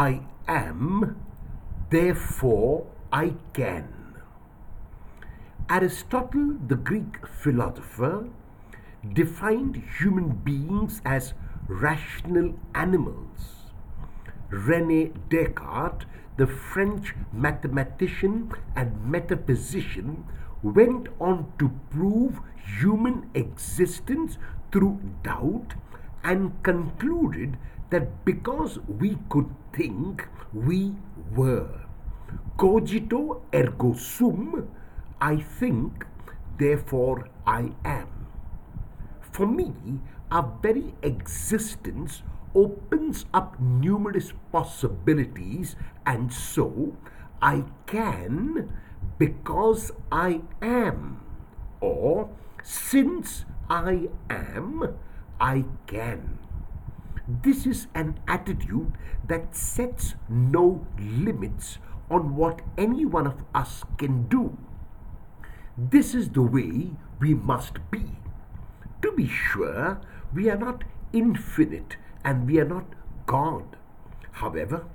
I am, therefore I can. Aristotle, the Greek philosopher, defined human beings as rational animals. Rene Descartes, the French mathematician and metaphysician, went on to prove human existence through doubt and concluded that because we could think, we were. Cogito ergo sum, I think, therefore I am. For me, our very existence opens up numerous possibilities, and so I can because I am, or since I am, I can. This is an attitude that sets no limits on what any one of us can do. This is the way we must be. To be sure, we are not infinite and we are not God. However,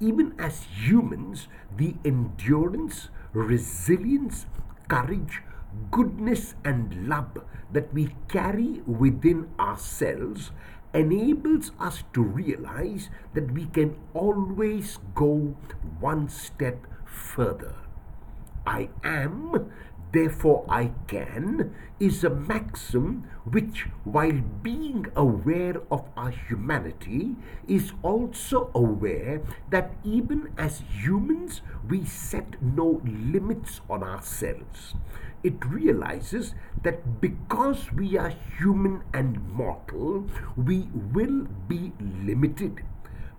even as humans, the endurance, resilience, courage, goodness, and love that we carry within ourselves enables us to realize that we can always go one step further. I am therefore I can, is a maxim which, while being aware of our humanity, is also aware that even as humans we set no limits on ourselves. It realizes that because we are human and mortal, we will be limited.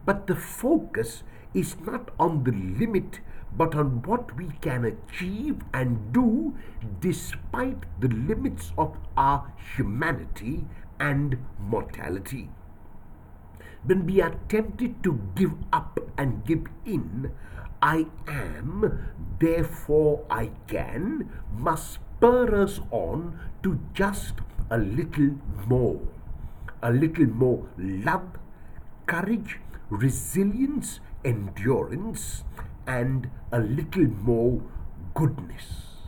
But the focus is not on the limit but on what we can achieve and do despite the limits of our humanity and mortality. When we are tempted to give up and give in, I am, therefore I can, must spur us on to just a little more. A little more love, courage, resilience, endurance, and a little more goodness.